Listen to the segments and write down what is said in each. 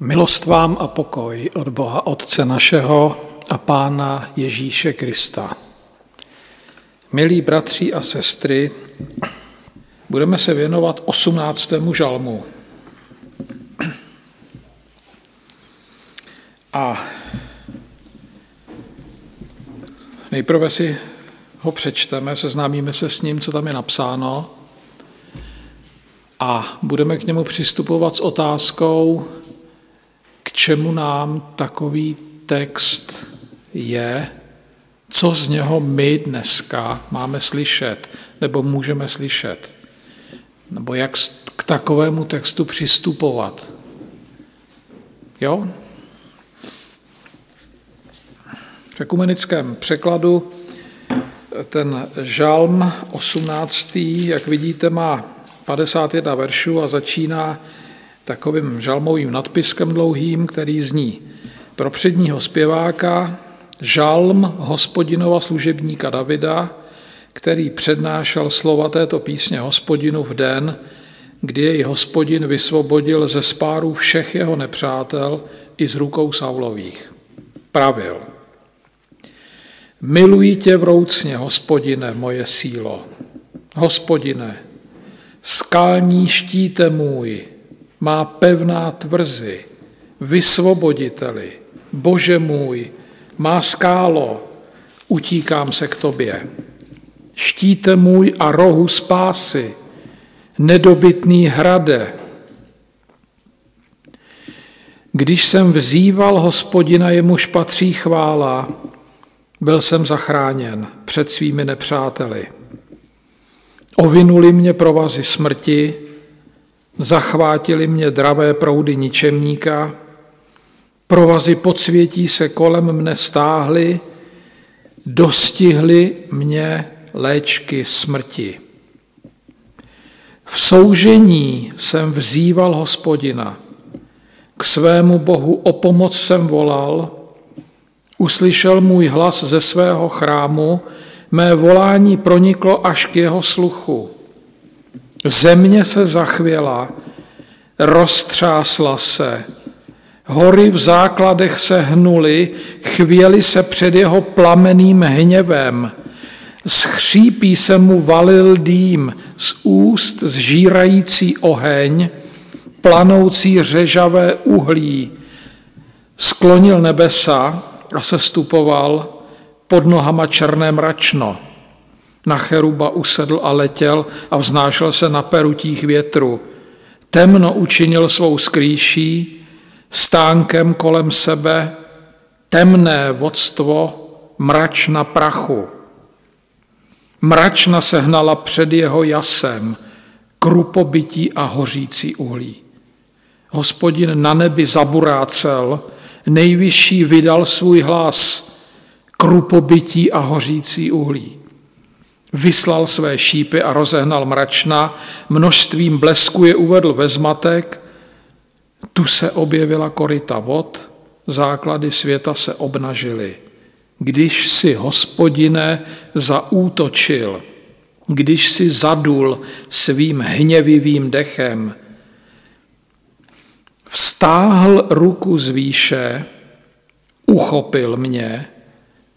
Milost vám a pokoj od Boha Otce našeho a Pána Ježíše Krista. Milí bratři a sestry, budeme se věnovat 18. žalmu. A nejprve si ho přečteme, seznámíme se s ním, co tam je napsáno a budeme k němu přistupovat s otázkou, k čemu nám takový text je, co z něho my dneska máme slyšet, nebo můžeme slyšet, nebo jak k takovému textu přistupovat. Jo? V ekumenickém překladu ten žalm 18. jak vidíte, má 51 veršů a začíná takovým žalmovým nadpiskem dlouhým, který zní pro předního zpěváka žalm hospodinova služebníka Davida, který přednášel slova této písně hospodinu v den, kdy jej hospodin vysvobodil ze spáru všech jeho nepřátel i z rukou Saulových. Pravil. Miluji tě vroucně, hospodine, moje sílo. Hospodine, skalní štíte můj, má pevná tvrzi, vysvoboditeli, bože můj, má skálo, utíkám se k tobě. Štíte můj a rohu spásy, nedobytný hrade. Když jsem vzýval hospodina, jemuž patří chvála, byl jsem zachráněn před svými nepřáteli. Ovinuli mě provazy smrti, Zachvátili mě dravé proudy ničemníka, provazy podsvětí se kolem mne stáhly, dostihly mě léčky smrti. V soužení jsem vzýval hospodina, k svému Bohu o pomoc jsem volal, uslyšel můj hlas ze svého chrámu, mé volání proniklo až k jeho sluchu. Země se zachvěla, roztřásla se, hory v základech se hnuly, chvěly se před jeho plameným hněvem. Z chřípí se mu valil dým, z úst zžírající oheň, planoucí řežavé uhlí. Sklonil nebesa a se stupoval pod nohama černé mračno. Na cheruba usedl a letěl a vznášel se na perutích větru. Temno učinil svou skrýší, stánkem kolem sebe, temné vodstvo, mračna prachu. Mračna se hnala před jeho jasem, krupobytí a hořící uhlí. Hospodin na nebi zaburácel, nejvyšší vydal svůj hlas, krupobytí a hořící uhlí. Vyslal své šípy a rozehnal mračna, množstvím blesku je uvedl ve zmatek, tu se objevila korita vod, základy světa se obnažily. Když si hospodine zaútočil, když si zadul svým hněvivým dechem, vstáhl ruku z výše, uchopil mě,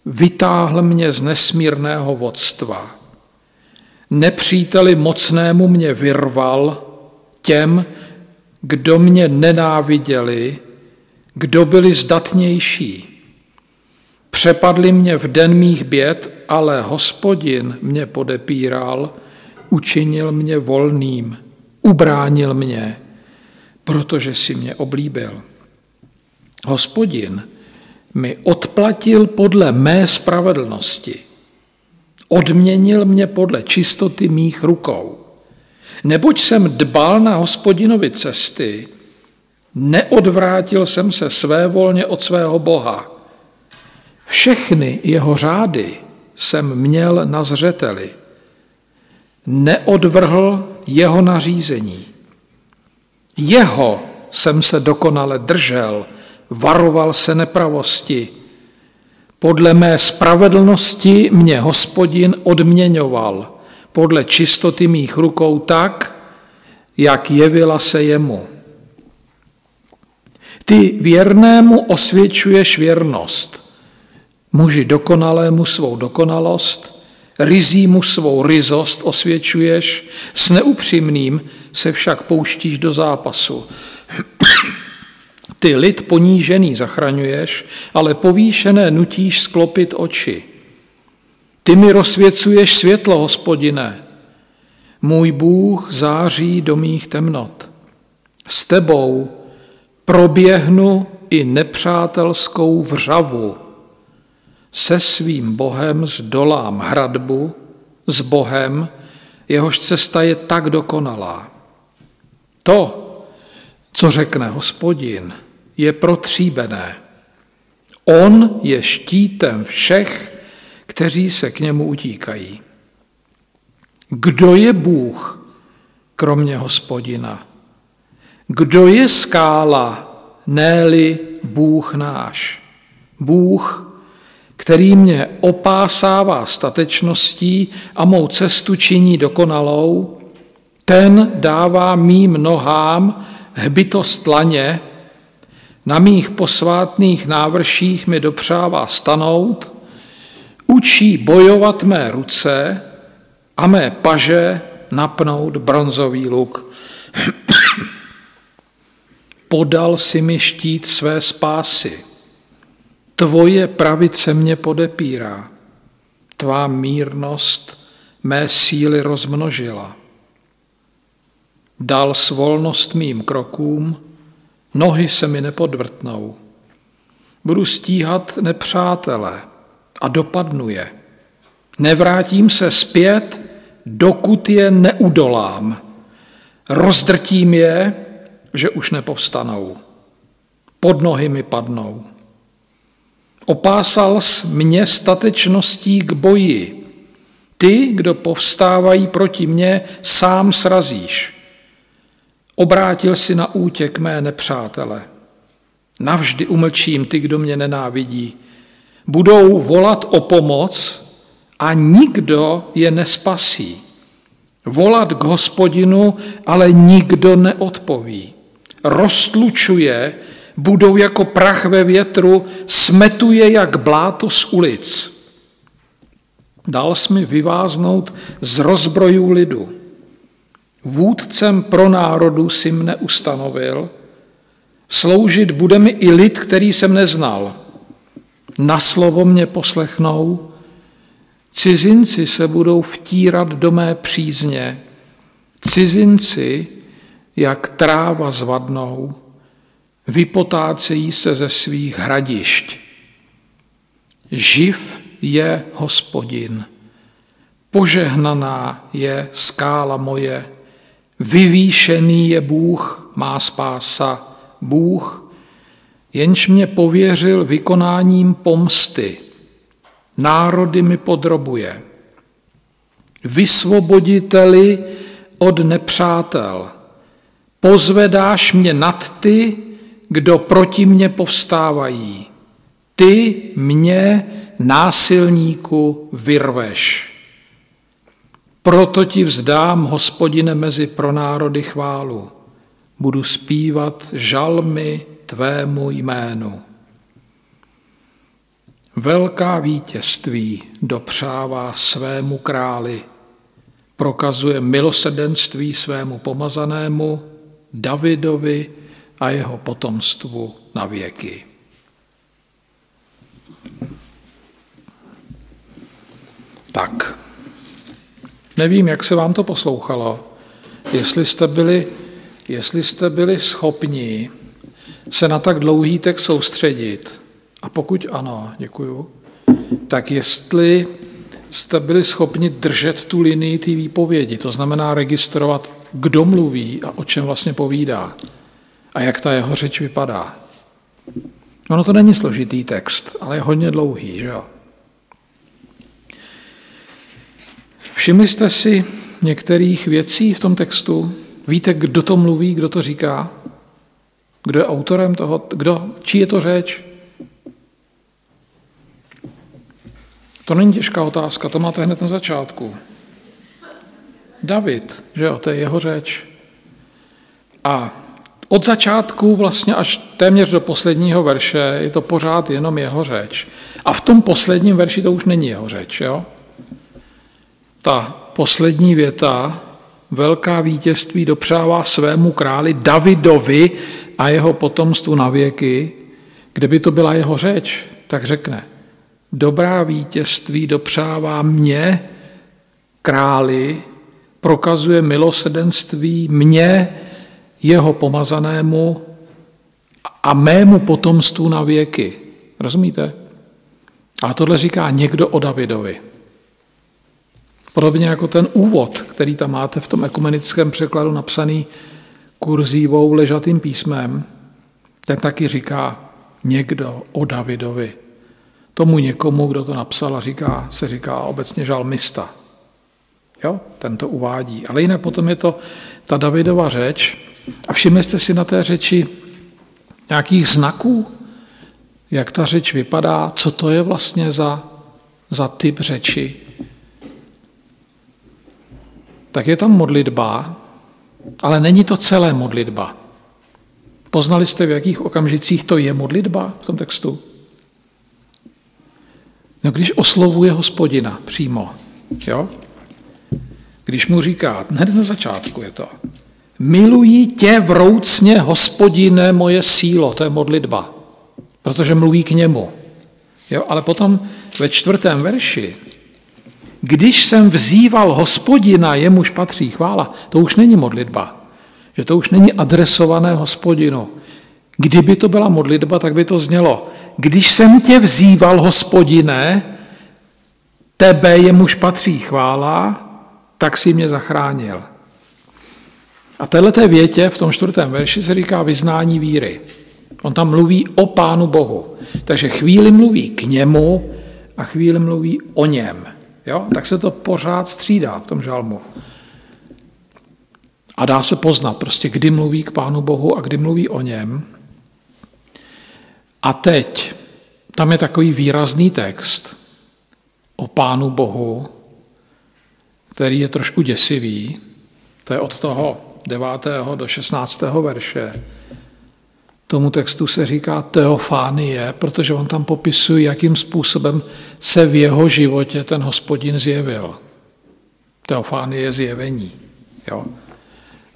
vytáhl mě z nesmírného vodstva nepříteli mocnému mě vyrval, těm, kdo mě nenáviděli, kdo byli zdatnější. Přepadli mě v den mých běd, ale hospodin mě podepíral, učinil mě volným, ubránil mě, protože si mě oblíbil. Hospodin mi odplatil podle mé spravedlnosti odměnil mě podle čistoty mých rukou. Neboť jsem dbal na hospodinovi cesty, neodvrátil jsem se svévolně od svého Boha. Všechny jeho řády jsem měl na zřeteli. Neodvrhl jeho nařízení. Jeho jsem se dokonale držel, varoval se nepravosti, podle mé spravedlnosti mě hospodin odměňoval, podle čistoty mých rukou tak, jak jevila se jemu. Ty věrnému osvědčuješ věrnost, muži dokonalému svou dokonalost, rizímu svou rizost osvědčuješ, s neupřímným se však pouštíš do zápasu. Ty lid ponížený zachraňuješ, ale povýšené nutíš sklopit oči. Ty mi rozsvěcuješ světlo, hospodine. Můj Bůh září do mých temnot. S tebou proběhnu i nepřátelskou vřavu. Se svým Bohem zdolám hradbu, s Bohem, jehož cesta je tak dokonalá. To, co řekne hospodin, je protříbené. On je štítem všech, kteří se k němu utíkají. Kdo je Bůh, kromě hospodina? Kdo je skála, ne Bůh náš? Bůh, který mě opásává statečností a mou cestu činí dokonalou, ten dává mým nohám hbitost laně, na mých posvátných návrších mi dopřává stanout, učí bojovat mé ruce a mé paže napnout bronzový luk. Podal si mi štít své spásy. Tvoje pravice mě podepírá. Tvá mírnost mé síly rozmnožila. Dal svolnost mým krokům, nohy se mi nepodvrtnou. Budu stíhat nepřátele a dopadnu je. Nevrátím se zpět, dokud je neudolám. Rozdrtím je, že už nepovstanou. Pod nohy mi padnou. Opásal s mě statečností k boji. Ty, kdo povstávají proti mně, sám srazíš. Obrátil si na útěk mé nepřátele. Navždy umlčím ty, kdo mě nenávidí. Budou volat o pomoc a nikdo je nespasí. Volat k hospodinu, ale nikdo neodpoví. Roztlučuje, budou jako prach ve větru, smetuje jak bláto z ulic. Dal jsi mi vyváznout z rozbrojů lidu. Vůdcem pro národu si mne ustanovil, sloužit bude mi i lid, který jsem neznal. Na slovo mě poslechnou, cizinci se budou vtírat do mé přízně, cizinci, jak tráva zvadnou, vypotácejí se ze svých hradišť. Živ je hospodin, požehnaná je skála moje, Vyvýšený je Bůh, má spása, Bůh, jenž mě pověřil vykonáním pomsty. Národy mi podrobuje. Vysvoboditeli od nepřátel. Pozvedáš mě nad ty, kdo proti mně povstávají. Ty mě, násilníku, vyrveš. Proto ti vzdám, hospodine, mezi pronárody chválu. Budu zpívat žalmy tvému jménu. Velká vítězství dopřává svému králi, prokazuje milosedenství svému pomazanému, Davidovi a jeho potomstvu na věky. Tak. Nevím, jak se vám to poslouchalo, jestli jste byli, jestli jste byli schopni se na tak dlouhý text soustředit. A pokud ano, děkuju, tak jestli jste byli schopni držet tu linii té výpovědi, to znamená registrovat, kdo mluví a o čem vlastně povídá a jak ta jeho řeč vypadá. Ono to není složitý text, ale je hodně dlouhý, že jo? Všimli jste si některých věcí v tom textu? Víte, kdo to mluví, kdo to říká? Kdo je autorem toho? Kdo, čí je to řeč? To není těžká otázka, to máte hned na začátku. David, že jo, to je jeho řeč. A od začátku vlastně až téměř do posledního verše je to pořád jenom jeho řeč. A v tom posledním verši to už není jeho řeč. Jo? Ta poslední věta, velká vítězství dopřává svému králi Davidovi a jeho potomstvu na věky, kde by to byla jeho řeč, tak řekne, dobrá vítězství dopřává mě, králi, prokazuje milosrdenství mě, jeho pomazanému a mému potomstvu na věky. Rozumíte? A tohle říká někdo o Davidovi. Podobně jako ten úvod, který tam máte v tom ekumenickém překladu napsaný kurzívou ležatým písmem, ten taky říká někdo o Davidovi. Tomu někomu, kdo to napsal, říká, se říká obecně žalmista. Jo, ten to uvádí. Ale jinak potom je to ta Davidova řeč. A všimli jste si na té řeči nějakých znaků, jak ta řeč vypadá, co to je vlastně za, za typ řeči. Tak je tam modlitba, ale není to celé modlitba. Poznali jste, v jakých okamžicích to je modlitba v tom textu? No, když oslovuje hospodina přímo, jo? Když mu říká, hned na začátku je to, miluji tě vroucně, hospodine, moje sílo, to je modlitba, protože mluví k němu. Jo? Ale potom ve čtvrtém verši, když jsem vzýval hospodina, jemuž patří chvála, to už není modlitba, že to už není adresované hospodinu. Kdyby to byla modlitba, tak by to znělo, když jsem tě vzýval, hospodine, tebe jemuž patří chvála, tak si mě zachránil. A této větě v tom čtvrtém verši se říká vyznání víry. On tam mluví o Pánu Bohu. Takže chvíli mluví k němu a chvíli mluví o něm. Jo? Tak se to pořád střídá v tom žalmu. A dá se poznat prostě, kdy mluví k Pánu Bohu a kdy mluví o něm. A teď, tam je takový výrazný text o Pánu Bohu, který je trošku děsivý. To je od toho 9. do 16. verše. Tomu textu se říká teofánie, protože on tam popisuje, jakým způsobem se v jeho životě ten hospodin zjevil. Teofánie je zjevení. Jo?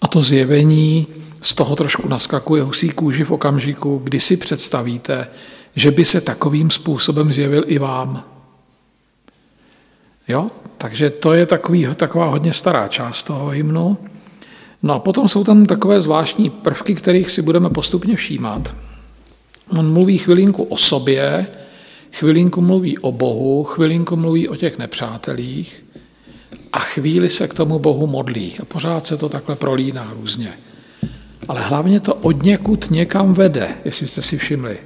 A to zjevení z toho trošku naskakuje husí kůži v okamžiku, kdy si představíte, že by se takovým způsobem zjevil i vám. Jo? Takže to je takový, taková hodně stará část toho hymnu. No a potom jsou tam takové zvláštní prvky, kterých si budeme postupně všímat. On mluví chvilinku o sobě, chvilinku mluví o Bohu, chvilinku mluví o těch nepřátelích a chvíli se k tomu Bohu modlí. A pořád se to takhle prolíná různě. Ale hlavně to od někud někam vede, jestli jste si všimli.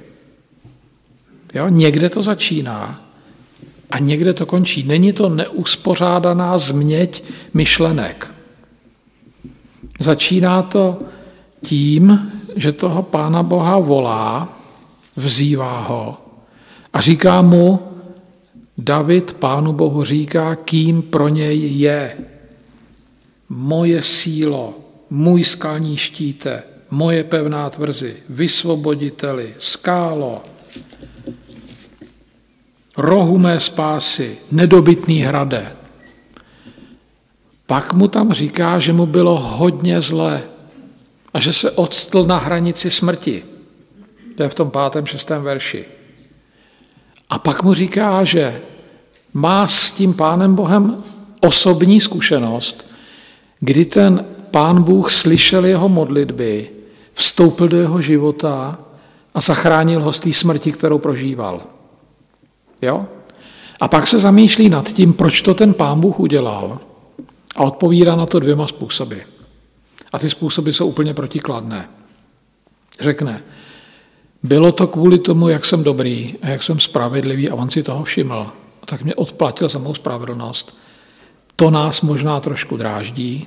Jo? Někde to začíná a někde to končí. Není to neuspořádaná změť myšlenek. Začíná to tím, že toho Pána Boha volá, vzývá ho a říká mu, David Pánu Bohu říká, kým pro něj je. Moje sílo, můj skalní štíte, moje pevná tvrzi, vysvoboditeli, skálo, rohu mé spásy, nedobytný hrade. Pak mu tam říká, že mu bylo hodně zlé a že se odstl na hranici smrti. To je v tom pátém, šestém verši. A pak mu říká, že má s tím Pánem Bohem osobní zkušenost, kdy ten Pán Bůh slyšel jeho modlitby, vstoupil do jeho života a zachránil ho z té smrti, kterou prožíval. Jo? A pak se zamýšlí nad tím, proč to ten Pán Bůh udělal a odpovídá na to dvěma způsoby. A ty způsoby jsou úplně protikladné. Řekne, bylo to kvůli tomu, jak jsem dobrý a jak jsem spravedlivý a on si toho všiml. Tak mě odplatil za mou spravedlnost. To nás možná trošku dráždí.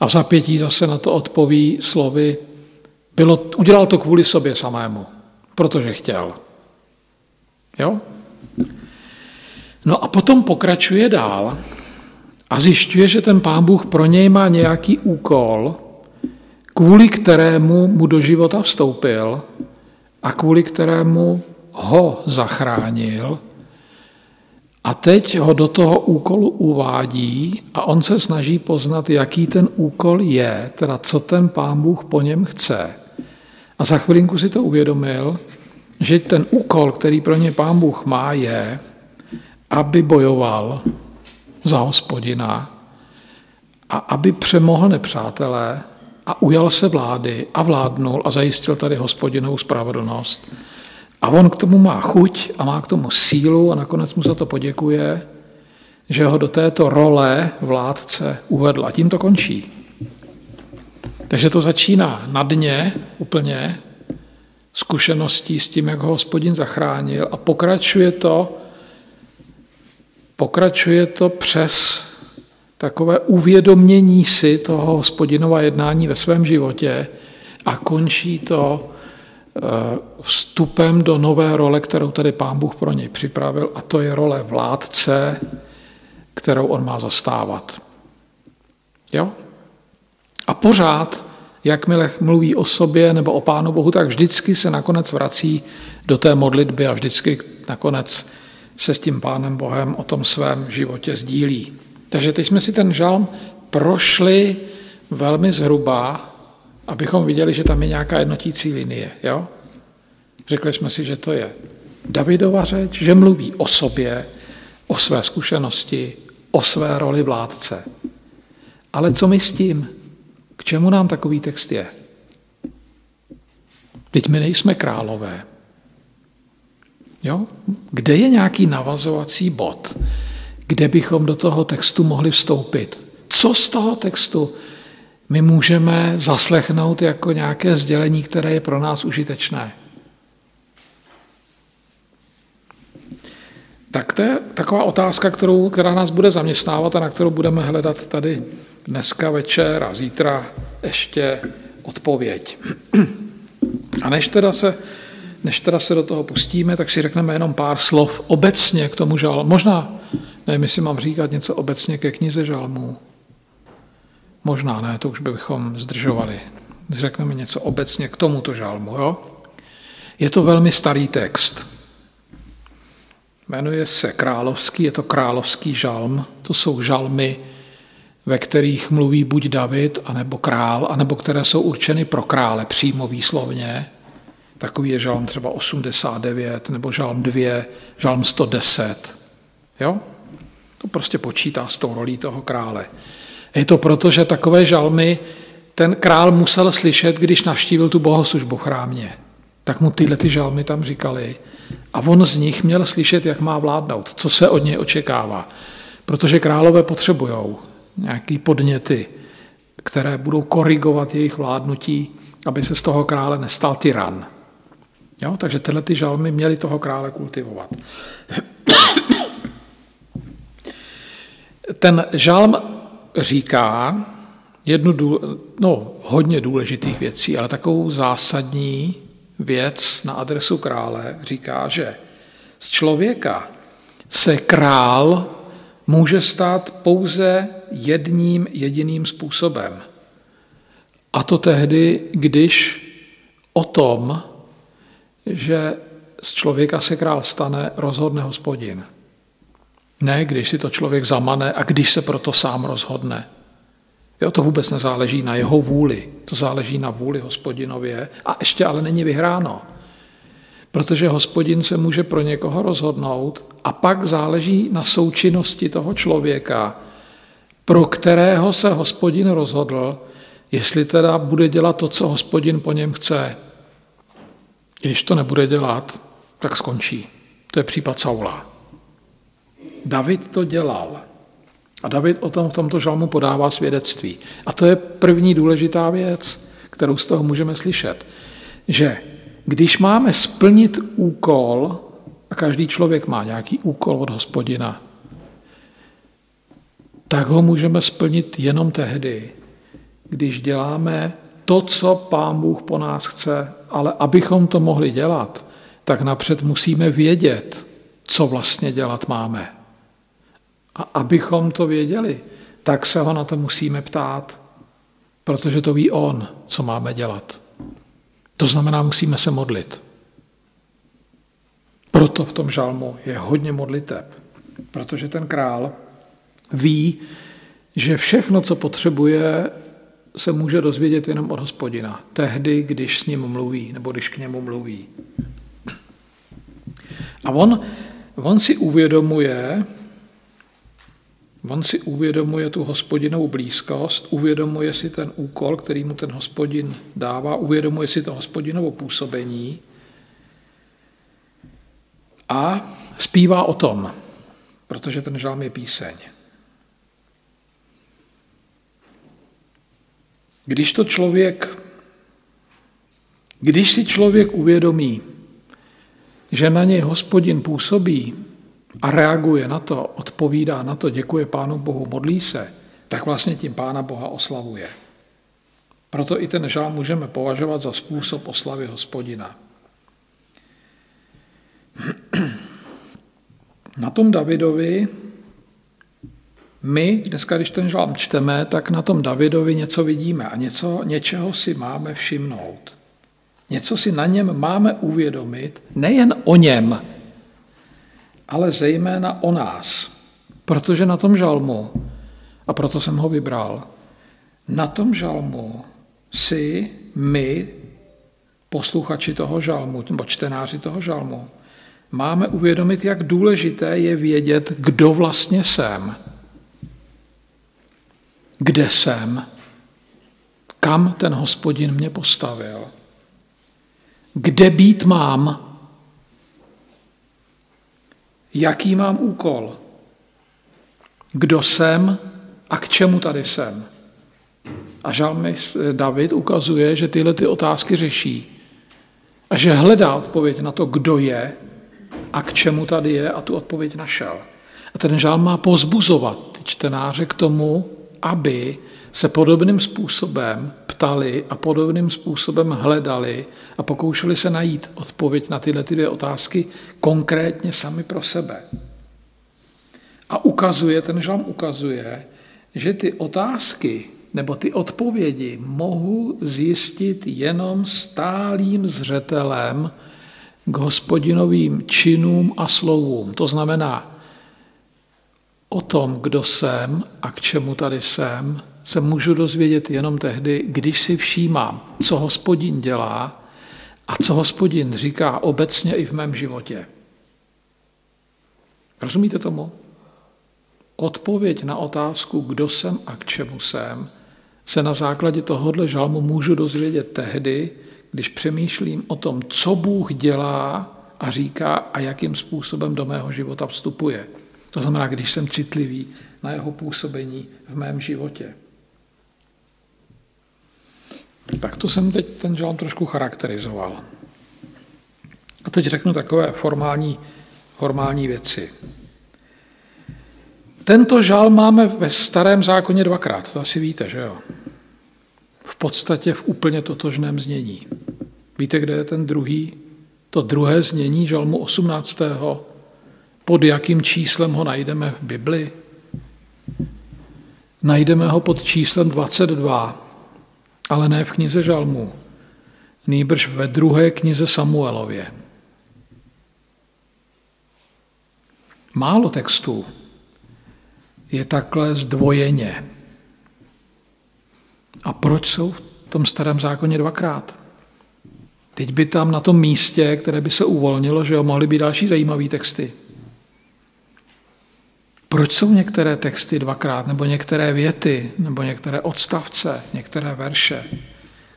A v zapětí zase na to odpoví slovy, bylo, udělal to kvůli sobě samému, protože chtěl. Jo? No a potom pokračuje dál a zjišťuje, že ten pán Bůh pro něj má nějaký úkol, kvůli kterému mu do života vstoupil a kvůli kterému ho zachránil a teď ho do toho úkolu uvádí a on se snaží poznat, jaký ten úkol je, teda co ten pán Bůh po něm chce. A za chvilinku si to uvědomil, že ten úkol, který pro ně pán Bůh má, je, aby bojoval za hospodina a aby přemohl nepřátelé a ujal se vlády a vládnul a zajistil tady hospodinovou spravedlnost. A on k tomu má chuť a má k tomu sílu a nakonec mu za to poděkuje, že ho do této role vládce uvedl. A tím to končí. Takže to začíná na dně úplně zkušeností s tím, jak ho hospodin zachránil a pokračuje to, pokračuje to přes takové uvědomění si toho hospodinova jednání ve svém životě a končí to eh, vstupem do nové role, kterou tady pán Bůh pro něj připravil, a to je role vládce, kterou on má zastávat. Jo? A pořád, jakmile mluví o sobě nebo o Pánu Bohu, tak vždycky se nakonec vrací do té modlitby a vždycky nakonec se s tím Pánem Bohem o tom svém životě sdílí. Takže teď jsme si ten žalm prošli velmi zhruba, abychom viděli, že tam je nějaká jednotící linie. Jo? Řekli jsme si, že to je Davidova řeč, že mluví o sobě, o své zkušenosti, o své roli vládce. Ale co my s tím? K čemu nám takový text je? Teď my nejsme králové. Jo? Kde je nějaký navazovací bod, kde bychom do toho textu mohli vstoupit? Co z toho textu my můžeme zaslechnout jako nějaké sdělení, které je pro nás užitečné? Tak to je taková otázka, kterou, která nás bude zaměstnávat a na kterou budeme hledat tady dneska večer a zítra ještě odpověď. A než teda se, než teda se do toho pustíme, tak si řekneme jenom pár slov obecně k tomu žalmu. Možná, nevím, jestli mám říkat něco obecně ke knize žalmů. Možná ne, to už bychom zdržovali. Řekneme něco obecně k tomuto žalmu. Jo? Je to velmi starý text. Jmenuje se Královský, je to Královský žalm. To jsou žalmy, ve kterých mluví buď David, anebo král, anebo které jsou určeny pro krále přímo výslovně. Takový je žalm třeba 89, nebo žalm 2, žalm 110. Jo? To prostě počítá s tou rolí toho krále. Je to proto, že takové žalmy ten král musel slyšet, když navštívil tu bohoslužbu chrámě. Tak mu tyhle ty žalmy tam říkali. A on z nich měl slyšet, jak má vládnout, co se od něj očekává. Protože králové potřebují nějaké podněty, které budou korigovat jejich vládnutí, aby se z toho krále nestal tyran. Jo? Takže tyhle ty žalmy měly toho krále kultivovat. Ten žalm říká jednu, no, hodně důležitých věcí, ale takovou zásadní věc na adresu krále říká, že z člověka se král může stát pouze jedním jediným způsobem. A to tehdy, když o tom, že z člověka se král stane, rozhodne hospodin. Ne, když si to člověk zamane a když se proto sám rozhodne. Jo, to vůbec nezáleží na jeho vůli, to záleží na vůli hospodinově a ještě ale není vyhráno. Protože hospodin se může pro někoho rozhodnout a pak záleží na součinnosti toho člověka, pro kterého se hospodin rozhodl, jestli teda bude dělat to, co hospodin po něm chce. Když to nebude dělat, tak skončí. To je případ Saula. David to dělal. A David o tom v tomto žalmu podává svědectví. A to je první důležitá věc, kterou z toho můžeme slyšet. Že když máme splnit úkol, a každý člověk má nějaký úkol od hospodina, tak ho můžeme splnit jenom tehdy, když děláme to, co Pán Bůh po nás chce. Ale abychom to mohli dělat, tak napřed musíme vědět, co vlastně dělat máme. A abychom to věděli, tak se ho na to musíme ptát. protože to ví on, co máme dělat. To znamená, musíme se modlit. Proto v tom žalmu je hodně modliteb, protože ten král ví, že všechno, co potřebuje, se může dozvědět jenom od hospodina. Tehdy, když s ním mluví, nebo když k němu mluví. A on, on si uvědomuje, on si uvědomuje tu hospodinovou blízkost, uvědomuje si ten úkol, který mu ten hospodin dává, uvědomuje si to hospodinovo působení a zpívá o tom, protože ten žalm je píseň. Když to člověk, když si člověk uvědomí, že na něj hospodin působí a reaguje na to, odpovídá na to, děkuje Pánu Bohu, modlí se, tak vlastně tím Pána Boha oslavuje. Proto i ten žál můžeme považovat za způsob oslavy hospodina. Na tom Davidovi my dneska, když ten žalm čteme, tak na tom Davidovi něco vidíme a něco, něčeho si máme všimnout. Něco si na něm máme uvědomit, nejen o něm, ale zejména o nás. Protože na tom žalmu, a proto jsem ho vybral, na tom žalmu si my, posluchači toho žalmu, nebo čtenáři toho žalmu, máme uvědomit, jak důležité je vědět, kdo vlastně jsem kde jsem, kam ten hospodin mě postavil, kde být mám, jaký mám úkol, kdo jsem a k čemu tady jsem. A žalmis David ukazuje, že tyhle ty otázky řeší a že hledá odpověď na to, kdo je a k čemu tady je a tu odpověď našel. A ten žál má pozbuzovat čtenáře k tomu, aby se podobným způsobem ptali a podobným způsobem hledali a pokoušeli se najít odpověď na tyhle ty dvě otázky konkrétně sami pro sebe. A ukazuje, ten žalm ukazuje, že ty otázky nebo ty odpovědi mohu zjistit jenom stálým zřetelem k hospodinovým činům a slovům. To znamená, O tom, kdo jsem a k čemu tady jsem, se můžu dozvědět jenom tehdy, když si všímám, co hospodin dělá a co hospodin říká obecně i v mém životě. Rozumíte tomu? Odpověď na otázku, kdo jsem a k čemu jsem, se na základě tohohle žalmu můžu dozvědět tehdy, když přemýšlím o tom, co Bůh dělá a říká a jakým způsobem do mého života vstupuje. To znamená, když jsem citlivý na jeho působení v mém životě. Tak to jsem teď ten žalm trošku charakterizoval. A teď řeknu takové formální, formální věci. Tento žal máme ve starém zákoně dvakrát, to asi víte, že jo? V podstatě v úplně totožném znění. Víte, kde je ten druhý? To druhé znění žalmu 18 pod jakým číslem ho najdeme v Bibli? Najdeme ho pod číslem 22, ale ne v knize Žalmu, nýbrž ve druhé knize Samuelově. Málo textů je takhle zdvojeně. A proč jsou v tom starém zákoně dvakrát? Teď by tam na tom místě, které by se uvolnilo, že jo, mohly být další zajímavé texty. Proč jsou některé texty dvakrát, nebo některé věty, nebo některé odstavce, některé verše?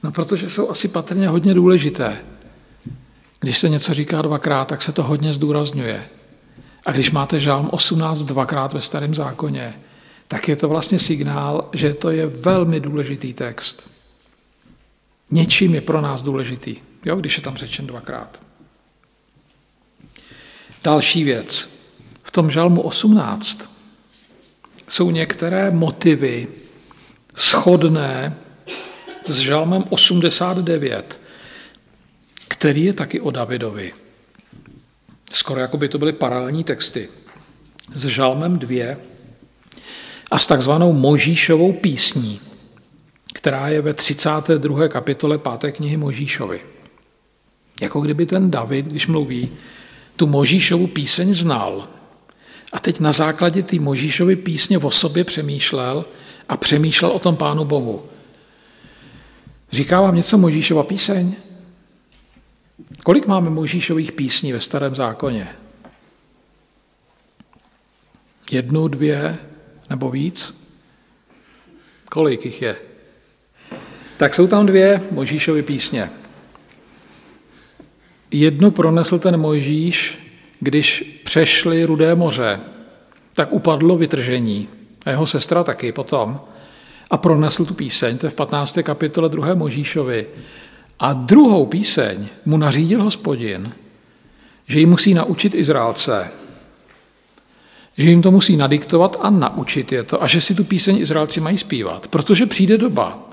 No, protože jsou asi patrně hodně důležité. Když se něco říká dvakrát, tak se to hodně zdůrazňuje. A když máte žálm 18 dvakrát ve starém zákoně, tak je to vlastně signál, že to je velmi důležitý text. Něčím je pro nás důležitý, jo, když je tam řečen dvakrát. Další věc tom žalmu 18 jsou některé motivy shodné s žalmem 89, který je taky o Davidovi. Skoro jako by to byly paralelní texty. S žalmem 2 a s takzvanou Možíšovou písní, která je ve 32. kapitole 5. knihy Možíšovi. Jako kdyby ten David, když mluví, tu Možíšovu píseň znal a teď na základě té Možíšovy písně o sobě přemýšlel a přemýšlel o tom Pánu Bohu. Říká vám něco Možíšova píseň? Kolik máme Možíšových písní ve starém zákoně? Jednu, dvě nebo víc? Kolik jich je? Tak jsou tam dvě Možíšovy písně. Jednu pronesl ten Mojžíš, když přešli Rudé moře, tak upadlo vytržení. A jeho sestra taky potom. A pronesl tu píseň, to je v 15. kapitole 2. Možíšovi. A druhou píseň mu nařídil hospodin, že ji musí naučit Izraelce, že jim to musí nadiktovat a naučit je to a že si tu píseň Izraelci mají zpívat, protože přijde doba,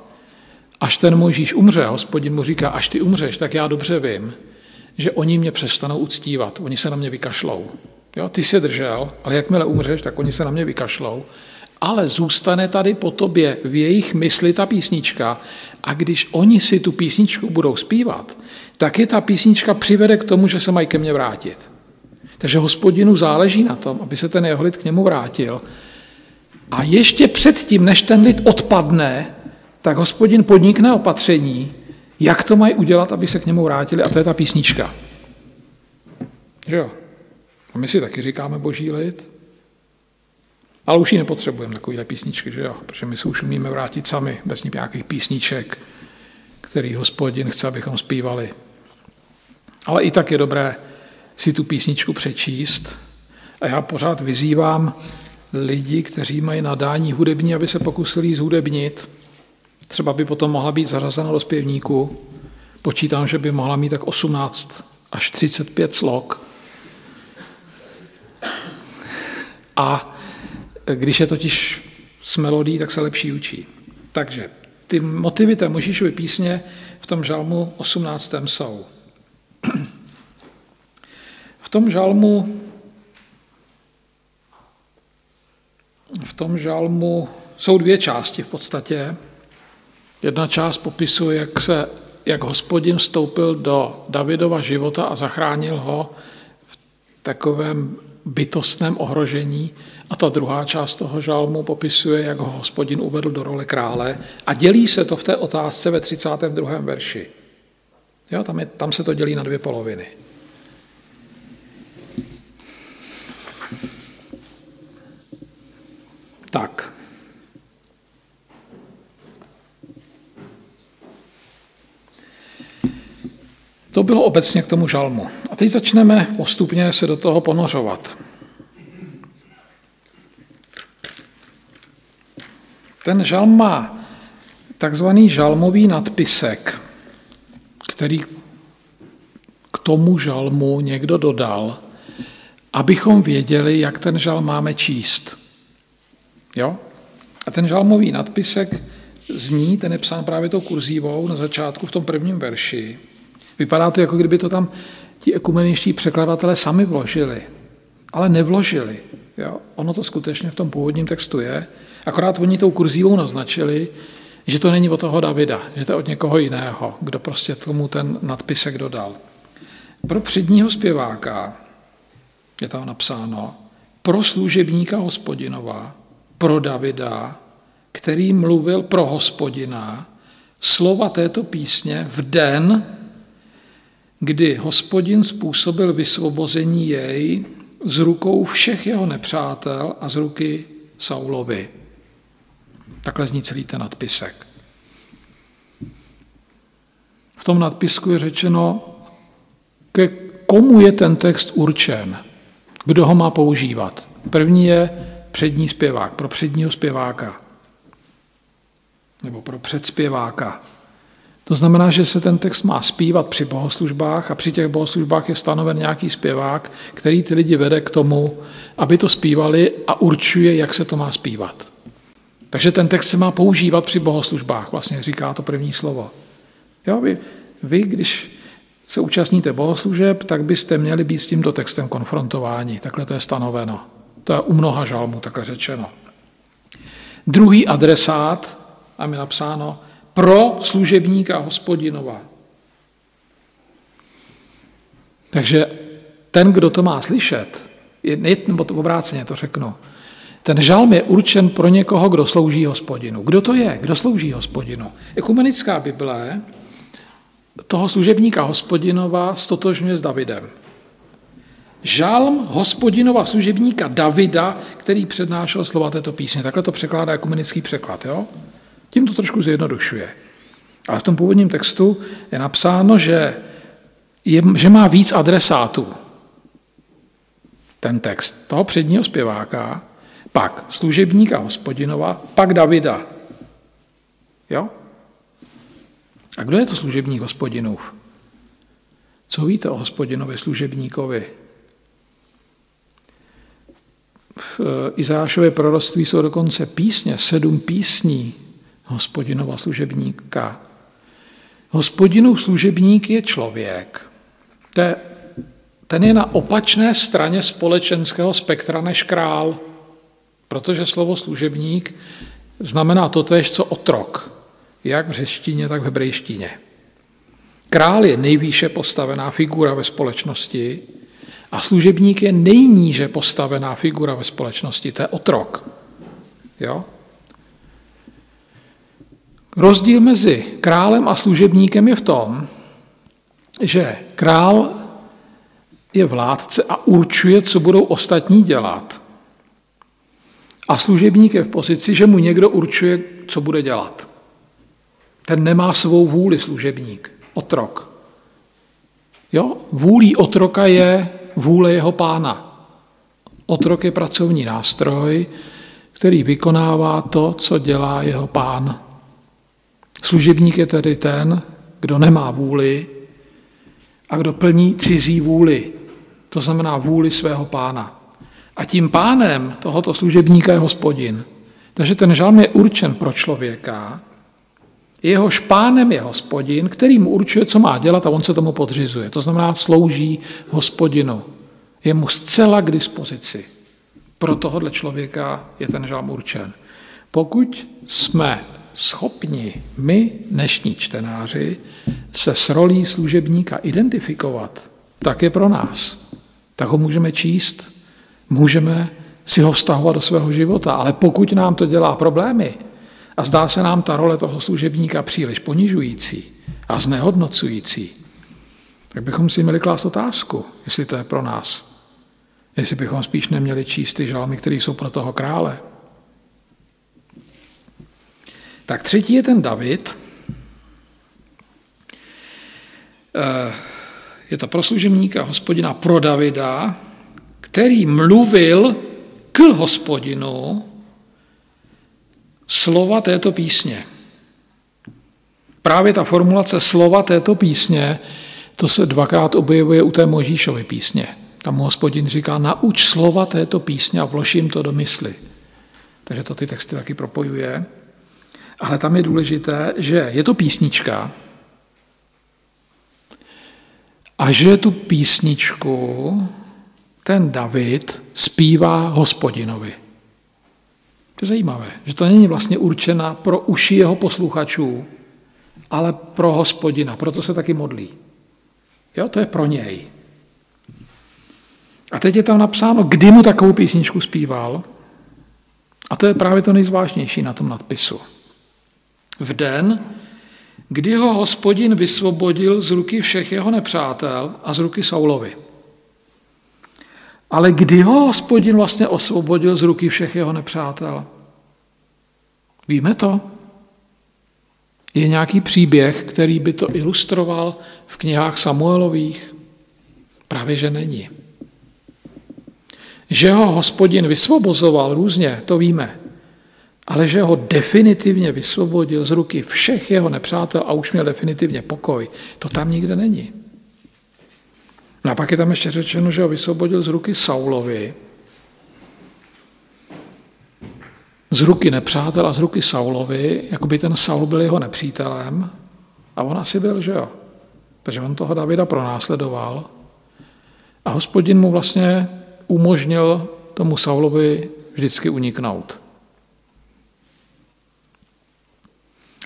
až ten Mojžíš umře, hospodin mu říká, až ty umřeš, tak já dobře vím, že oni mě přestanou uctívat, oni se na mě vykašlou. Jo, ty se držel, ale jakmile umřeš, tak oni se na mě vykašlou. Ale zůstane tady po tobě v jejich mysli ta písnička a když oni si tu písničku budou zpívat, tak je ta písnička přivede k tomu, že se mají ke mně vrátit. Takže hospodinu záleží na tom, aby se ten jeho lid k němu vrátil. A ještě předtím, než ten lid odpadne, tak hospodin podnikne opatření, jak to mají udělat, aby se k němu vrátili, a to je ta písnička. Jo? A my si taky říkáme boží lid, ale už ji nepotřebujeme, takovýhle písničky, že jo? Protože my se už umíme vrátit sami, bez nějakých písniček, který hospodin chce, abychom zpívali. Ale i tak je dobré si tu písničku přečíst. A já pořád vyzývám lidi, kteří mají nadání hudební, aby se pokusili zhudebnit. Třeba by potom mohla být zařazena do zpěvníku. Počítám, že by mohla mít tak 18 až 35 slok. A když je totiž s melodí, tak se lepší učí. Takže ty motivy té Možíšovy písně v tom žalmu 18. jsou. V tom žalmu v tom žalmu jsou dvě části v podstatě. Jedna část popisuje, jak, se, jak hospodin vstoupil do Davidova života a zachránil ho v takovém bytostném ohrožení. A ta druhá část toho žalmu popisuje, jak ho hospodin uvedl do role krále a dělí se to v té otázce ve 32. verši. Jo, tam, je, tam se to dělí na dvě poloviny. Tak. To bylo obecně k tomu žalmu. A teď začneme postupně se do toho ponořovat. Ten žalm má takzvaný žalmový nadpisek, který k tomu žalmu někdo dodal, abychom věděli, jak ten žalm máme číst. Jo? A ten žalmový nadpisek zní, ten je psán právě tou kurzívou na začátku v tom prvním verši. Vypadá to, jako kdyby to tam ti ekumeniští překladatelé sami vložili, ale nevložili. Jo? Ono to skutečně v tom původním textu je, akorát oni tou kurzívou naznačili, že to není od toho Davida, že to je od někoho jiného, kdo prostě tomu ten nadpisek dodal. Pro předního zpěváka je tam napsáno, pro služebníka hospodinova, pro Davida, který mluvil pro hospodina, slova této písně v den, kdy hospodin způsobil vysvobození jej z rukou všech jeho nepřátel a z ruky Saulovi. Takhle zní celý ten nadpisek. V tom nadpisku je řečeno, ke komu je ten text určen, kdo ho má používat. První je přední zpěvák, pro předního zpěváka nebo pro předspěváka. To znamená, že se ten text má zpívat při bohoslužbách a při těch bohoslužbách je stanoven nějaký zpěvák, který ty lidi vede k tomu, aby to zpívali a určuje, jak se to má zpívat. Takže ten text se má používat při bohoslužbách, vlastně říká to první slovo. Jo, vy, vy, když se účastníte bohoslužeb, tak byste měli být s tímto textem konfrontováni. Takhle to je stanoveno. To je u mnoha žalmů takhle řečeno. Druhý adresát, a mi napsáno, pro služebníka hospodinova. Takže ten, kdo to má slyšet, je, nebo to obráceně to řeknu, ten žalm je určen pro někoho, kdo slouží hospodinu. Kdo to je? Kdo slouží hospodinu? Ekumenická Bible toho služebníka hospodinova stotožňuje s Davidem. Žalm hospodinova služebníka Davida, který přednášel slova této písně. Takhle to překládá ekumenický překlad. Jo? Tím to trošku zjednodušuje. Ale v tom původním textu je napsáno, že, je, že má víc adresátů. Ten text toho předního zpěváka, pak služebníka hospodinova, pak Davida. Jo? A kdo je to služebník hospodinův? Co víte o hospodinovi služebníkovi? V eh, Izášově proroctví jsou dokonce písně, sedm písní hospodinova služebníka. Hospodinův služebník je člověk. Ten je na opačné straně společenského spektra než král, protože slovo služebník znamená totéž, co otrok, jak v řeštině, tak v hebrejštině. Král je nejvýše postavená figura ve společnosti a služebník je nejníže postavená figura ve společnosti, to je otrok. Jo? Rozdíl mezi králem a služebníkem je v tom, že král je vládce a určuje, co budou ostatní dělat. A služebník je v pozici, že mu někdo určuje, co bude dělat. Ten nemá svou vůli služebník, otrok. Jo? Vůlí otroka je vůle jeho pána. Otrok je pracovní nástroj, který vykonává to, co dělá jeho pán. Služebník je tedy ten, kdo nemá vůli a kdo plní cizí vůli, to znamená vůli svého pána. A tím pánem tohoto služebníka je hospodin. Takže ten žalm je určen pro člověka, Jehož pánem je hospodin, který mu určuje, co má dělat a on se tomu podřizuje. To znamená, slouží hospodinu. Je mu zcela k dispozici. Pro tohohle člověka je ten žalm určen. Pokud jsme schopni my, dnešní čtenáři, se s rolí služebníka identifikovat, tak je pro nás. Tak ho můžeme číst, můžeme si ho vztahovat do svého života, ale pokud nám to dělá problémy a zdá se nám ta role toho služebníka příliš ponižující a znehodnocující, tak bychom si měli klást otázku, jestli to je pro nás. Jestli bychom spíš neměli číst ty žalmy, které jsou pro toho krále, tak třetí je ten David. Eh, je to pro služebníka hospodina pro Davida, který mluvil k hospodinu slova této písně. Právě ta formulace slova této písně, to se dvakrát objevuje u té Možíšovy písně. Tam mu hospodin říká, nauč slova této písně a vložím to do mysli. Takže to ty texty taky propojuje. Ale tam je důležité, že je to písnička a že tu písničku ten David zpívá hospodinovi. To je zajímavé, že to není vlastně určena pro uši jeho posluchačů, ale pro hospodina, proto se taky modlí. Jo, to je pro něj. A teď je tam napsáno, kdy mu takovou písničku zpíval. A to je právě to nejzvláštnější na tom nadpisu v den, kdy ho hospodin vysvobodil z ruky všech jeho nepřátel a z ruky Saulovi. Ale kdy ho hospodin vlastně osvobodil z ruky všech jeho nepřátel? Víme to? Je nějaký příběh, který by to ilustroval v knihách Samuelových? Právě, že není. Že ho hospodin vysvobozoval různě, to víme ale že ho definitivně vysvobodil z ruky všech jeho nepřátel a už měl definitivně pokoj, to tam nikde není. No a pak je tam ještě řečeno, že ho vysvobodil z ruky Saulovi, z ruky nepřátel a z ruky Saulovi, jako by ten Saul byl jeho nepřítelem, a on asi byl, že jo? Takže on toho Davida pronásledoval a hospodin mu vlastně umožnil tomu Saulovi vždycky uniknout.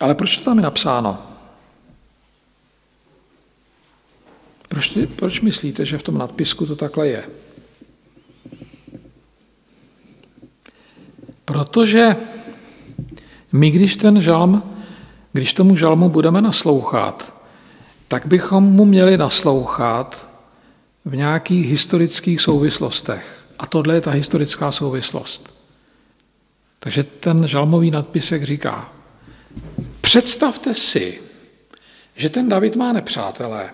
Ale proč to tam je napsáno? Proč, proč myslíte, že v tom nadpisku to takhle je? Protože my, když ten žalm, když tomu žalmu budeme naslouchat, tak bychom mu měli naslouchat v nějakých historických souvislostech. A tohle je ta historická souvislost. Takže ten žalmový nadpisek říká, představte si, že ten David má nepřátelé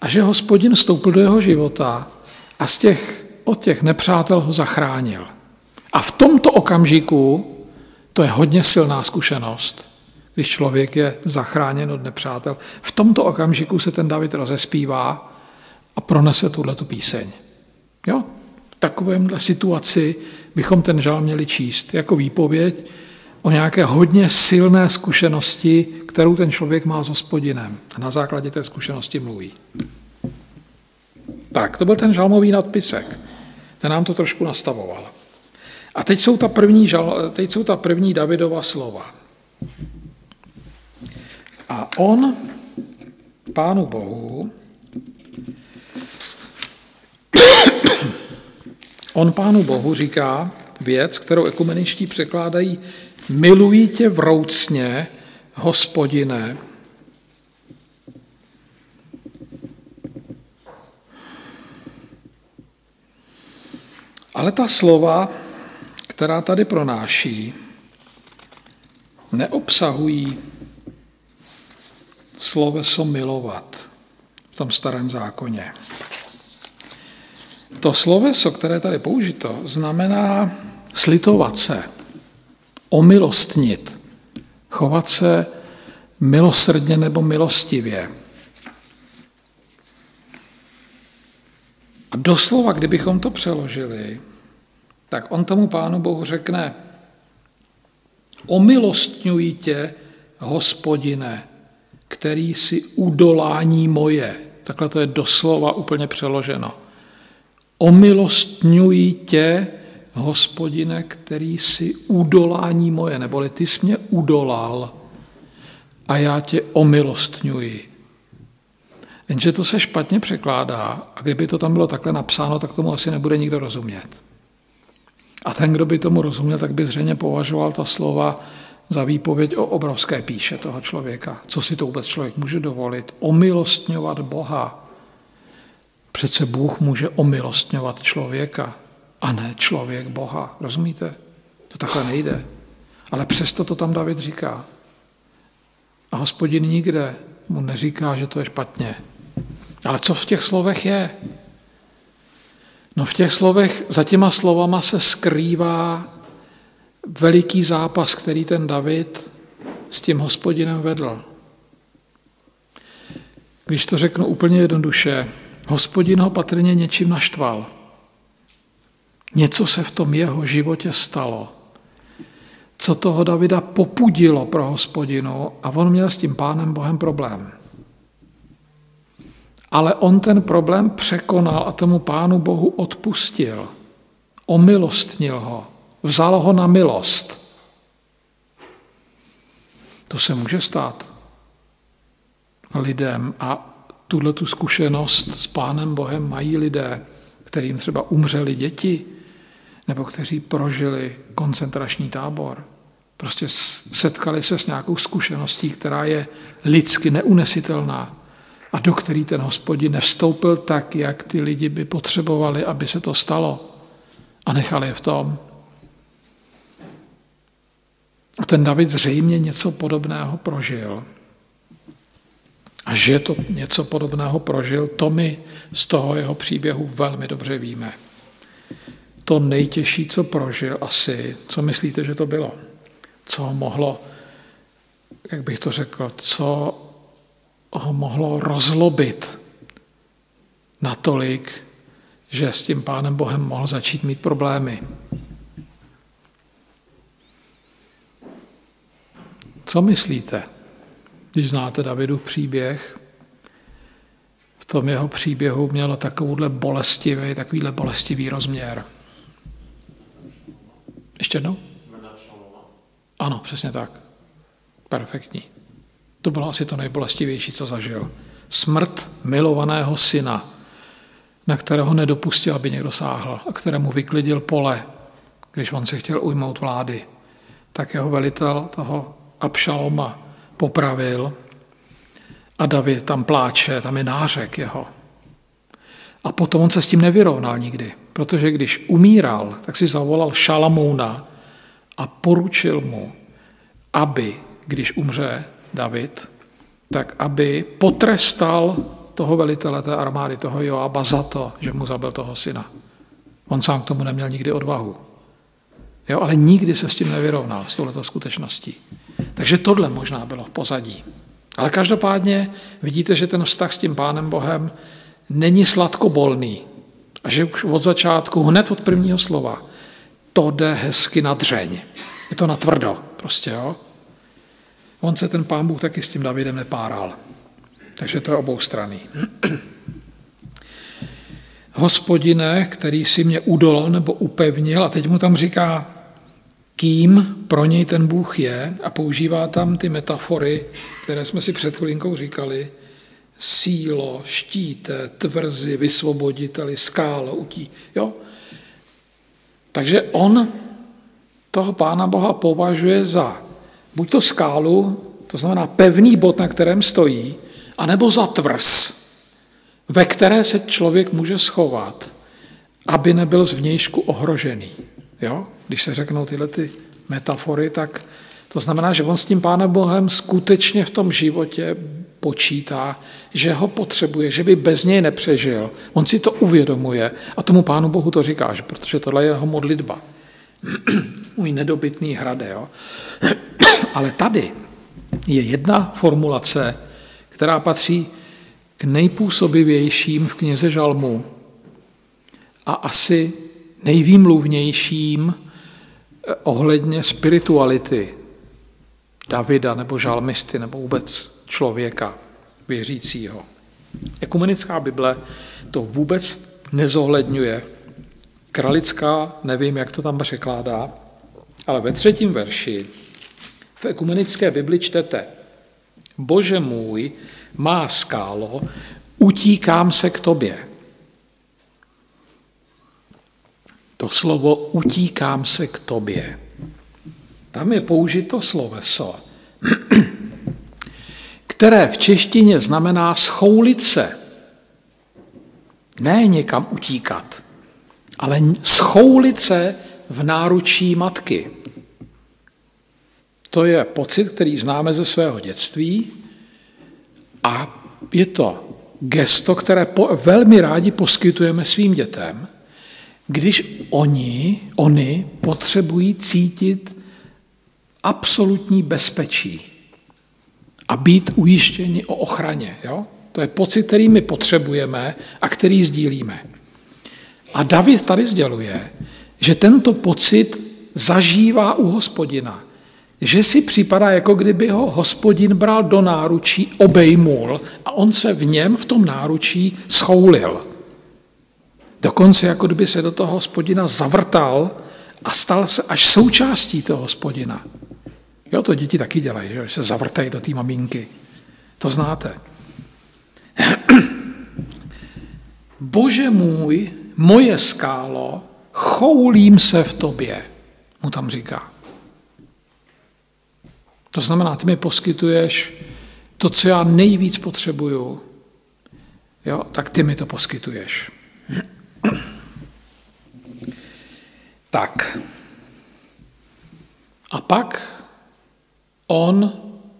a že hospodin stoupil do jeho života a z těch, od těch nepřátel ho zachránil. A v tomto okamžiku, to je hodně silná zkušenost, když člověk je zachráněn od nepřátel, v tomto okamžiku se ten David rozespívá a pronese tuhle tu píseň. Jo? V takovémhle situaci bychom ten žal měli číst jako výpověď o nějaké hodně silné zkušenosti, kterou ten člověk má s hospodinem. A na základě té zkušenosti mluví. Tak, to byl ten žalmový nadpisek. Ten nám to trošku nastavoval. A teď jsou ta první, teď jsou ta první Davidova slova. A on, pánu Bohu, on pánu Bohu říká věc, kterou ekumeničtí překládají milují tě vroucně, hospodine. Ale ta slova, která tady pronáší, neobsahují sloveso milovat v tom starém zákoně. To sloveso, které tady použito, znamená slitovat se, omilostnit, chovat se milosrdně nebo milostivě. A doslova, kdybychom to přeložili, tak on tomu pánu Bohu řekne, omilostňuji tě, hospodine, který si udolání moje. Takhle to je doslova úplně přeloženo. Omilostňuji tě, hospodine, který si udolání moje, neboli ty jsi mě udolal a já tě omilostňuji. Jenže to se špatně překládá a kdyby to tam bylo takhle napsáno, tak tomu asi nebude nikdo rozumět. A ten, kdo by tomu rozuměl, tak by zřejmě považoval ta slova za výpověď o obrovské píše toho člověka. Co si to vůbec člověk může dovolit? Omilostňovat Boha. Přece Bůh může omilostňovat člověka a ne člověk Boha. Rozumíte? To takhle nejde. Ale přesto to tam David říká. A hospodin nikde mu neříká, že to je špatně. Ale co v těch slovech je? No v těch slovech, za těma slovama se skrývá veliký zápas, který ten David s tím hospodinem vedl. Když to řeknu úplně jednoduše, hospodin ho patrně něčím naštval. Něco se v tom jeho životě stalo, co toho Davida popudilo pro hospodinu a on měl s tím pánem Bohem problém. Ale on ten problém překonal a tomu pánu Bohu odpustil. Omilostnil ho. Vzal ho na milost. To se může stát lidem a tuhle tu zkušenost s pánem Bohem mají lidé, kterým třeba umřeli děti, nebo kteří prožili koncentrační tábor. Prostě setkali se s nějakou zkušeností, která je lidsky neunesitelná a do který ten hospodin nevstoupil tak, jak ty lidi by potřebovali, aby se to stalo a nechali je v tom. A ten David zřejmě něco podobného prožil. A že to něco podobného prožil, to my z toho jeho příběhu velmi dobře víme to nejtěžší, co prožil asi, co myslíte, že to bylo? Co ho mohlo, jak bych to řekl, co ho mohlo rozlobit natolik, že s tím pánem Bohem mohl začít mít problémy. Co myslíte, když znáte Davidův příběh? V tom jeho příběhu mělo takovouhle bolestivý, takovýhle bolestivý rozměr. Ještě jednou? Ano, přesně tak. Perfektní. To bylo asi to nejbolestivější, co zažil. Smrt milovaného syna, na kterého nedopustil, aby někdo sáhl a kterému vyklidil pole, když on se chtěl ujmout vlády. Tak jeho velitel toho Abšaloma popravil a David tam pláče, tam je nářek jeho. A potom on se s tím nevyrovnal nikdy, protože když umíral, tak si zavolal Šalamouna a poručil mu, aby, když umře David, tak aby potrestal toho velitele té armády, toho Joaba za to, že mu zabil toho syna. On sám k tomu neměl nikdy odvahu. Jo, ale nikdy se s tím nevyrovnal, s touto skutečností. Takže tohle možná bylo v pozadí. Ale každopádně vidíte, že ten vztah s tím Pánem Bohem není sladkobolný. A že už od začátku, hned od prvního slova, to jde hezky na dřeň. Je to na tvrdo, prostě, jo. On se ten pán Bůh taky s tím Davidem nepáral. Takže to je obou strany. Hospodine, který si mě udolal nebo upevnil, a teď mu tam říká, kým pro něj ten Bůh je, a používá tam ty metafory, které jsme si před chvilinkou říkali, sílo, štíte, tvrzi, vysvoboditeli, skálo, utí. Jo? Takže on toho Pána Boha považuje za buď to skálu, to znamená pevný bod, na kterém stojí, anebo za tvrz, ve které se člověk může schovat, aby nebyl zvnějšku ohrožený. Jo? Když se řeknou tyhle ty metafory, tak to znamená, že on s tím Pánem Bohem skutečně v tom životě počítá, že ho potřebuje, že by bez něj nepřežil. On si to uvědomuje a tomu Pánu Bohu to říká, že protože tohle je jeho modlitba. Můj nedobytný hrade. Jo? Ale tady je jedna formulace, která patří k nejpůsobivějším v knize Žalmu a asi nejvýmluvnějším eh, ohledně spirituality Davida nebo žalmisty nebo vůbec člověka věřícího. Ekumenická Bible to vůbec nezohledňuje. Kralická, nevím, jak to tam překládá, ale ve třetím verši v ekumenické Bibli čtete Bože můj, má skálo, utíkám se k tobě. To slovo utíkám se k tobě. Tam je použito sloveso, které v češtině znamená schoulit se. Ne někam utíkat, ale schoulit se v náručí matky. To je pocit, který známe ze svého dětství a je to gesto, které po, velmi rádi poskytujeme svým dětem, když oni, oni potřebují cítit absolutní bezpečí a být ujištěni o ochraně. Jo? To je pocit, který my potřebujeme a který sdílíme. A David tady sděluje, že tento pocit zažívá u hospodina že si připadá, jako kdyby ho hospodin bral do náručí, obejmul a on se v něm, v tom náručí, schoulil. Dokonce jako kdyby se do toho hospodina zavrtal a stal se až součástí toho hospodina. Jo, to děti taky dělají, že se zavrtají do té maminky. To znáte. Bože můj, moje skálo, choulím se v tobě, mu tam říká. To znamená, ty mi poskytuješ to, co já nejvíc potřebuju, jo, tak ty mi to poskytuješ. Tak. A pak on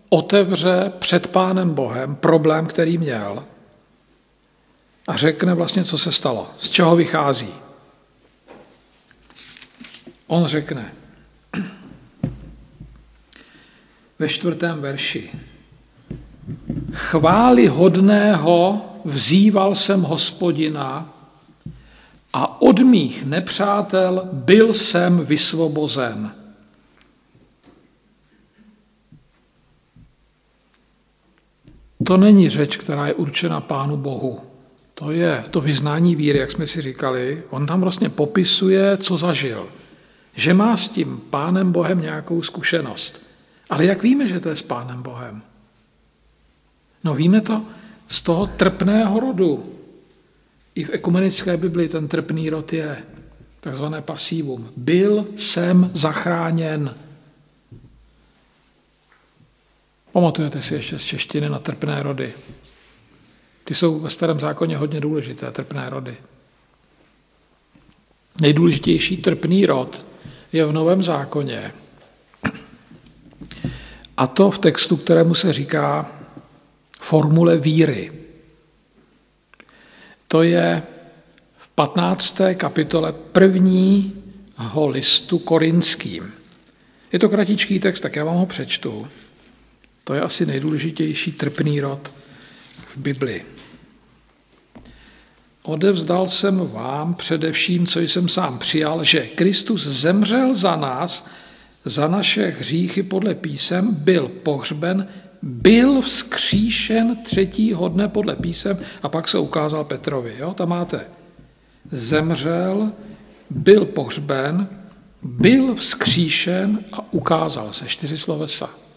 otevře před Pánem Bohem problém, který měl a řekne vlastně, co se stalo, z čeho vychází. On řekne, ve čtvrtém verši. Chvály hodného vzýval jsem hospodina a od mých nepřátel byl jsem vysvobozen. To není řeč, která je určena Pánu Bohu. To je to vyznání víry, jak jsme si říkali. On tam vlastně popisuje, co zažil. Že má s tím Pánem Bohem nějakou zkušenost. Ale jak víme, že to je s Pánem Bohem? No víme to z toho trpného rodu. I v ekumenické Bibli ten trpný rod je takzvané pasívum. Byl jsem zachráněn. Pamatujete si ještě z češtiny na trpné rody. Ty jsou ve starém zákoně hodně důležité, trpné rody. Nejdůležitější trpný rod je v Novém zákoně. A to v textu, kterému se říká formule víry. To je v 15. kapitole prvního listu korinským. Je to kratičký text, tak já vám ho přečtu. To je asi nejdůležitější trpný rod v Bibli. Odevzdal jsem vám především, co jsem sám přijal, že Kristus zemřel za nás, za naše hříchy podle písem, byl pohřben, byl vzkříšen třetího dne podle písem a pak se ukázal Petrovi. Jo? Tam máte zemřel, byl pohřben, byl vzkříšen a ukázal se. Čtyři slovesa.